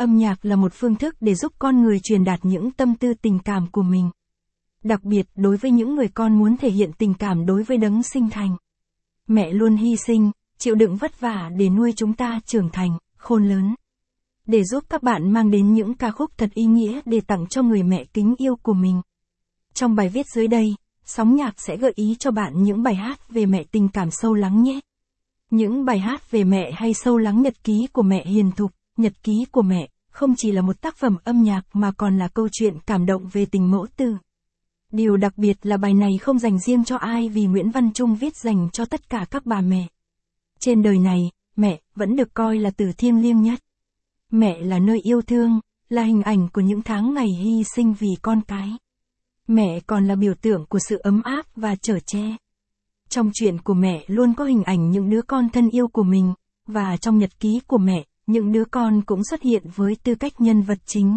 âm nhạc là một phương thức để giúp con người truyền đạt những tâm tư tình cảm của mình. Đặc biệt đối với những người con muốn thể hiện tình cảm đối với đấng sinh thành. Mẹ luôn hy sinh, chịu đựng vất vả để nuôi chúng ta trưởng thành, khôn lớn. Để giúp các bạn mang đến những ca khúc thật ý nghĩa để tặng cho người mẹ kính yêu của mình. Trong bài viết dưới đây, sóng nhạc sẽ gợi ý cho bạn những bài hát về mẹ tình cảm sâu lắng nhé. Những bài hát về mẹ hay sâu lắng nhật ký của mẹ hiền thục, nhật ký của mẹ, không chỉ là một tác phẩm âm nhạc mà còn là câu chuyện cảm động về tình mẫu tử. Điều đặc biệt là bài này không dành riêng cho ai vì Nguyễn Văn Trung viết dành cho tất cả các bà mẹ. Trên đời này, mẹ vẫn được coi là từ thiêng liêng nhất. Mẹ là nơi yêu thương, là hình ảnh của những tháng ngày hy sinh vì con cái. Mẹ còn là biểu tượng của sự ấm áp và chở che. Trong chuyện của mẹ luôn có hình ảnh những đứa con thân yêu của mình, và trong nhật ký của mẹ, những đứa con cũng xuất hiện với tư cách nhân vật chính.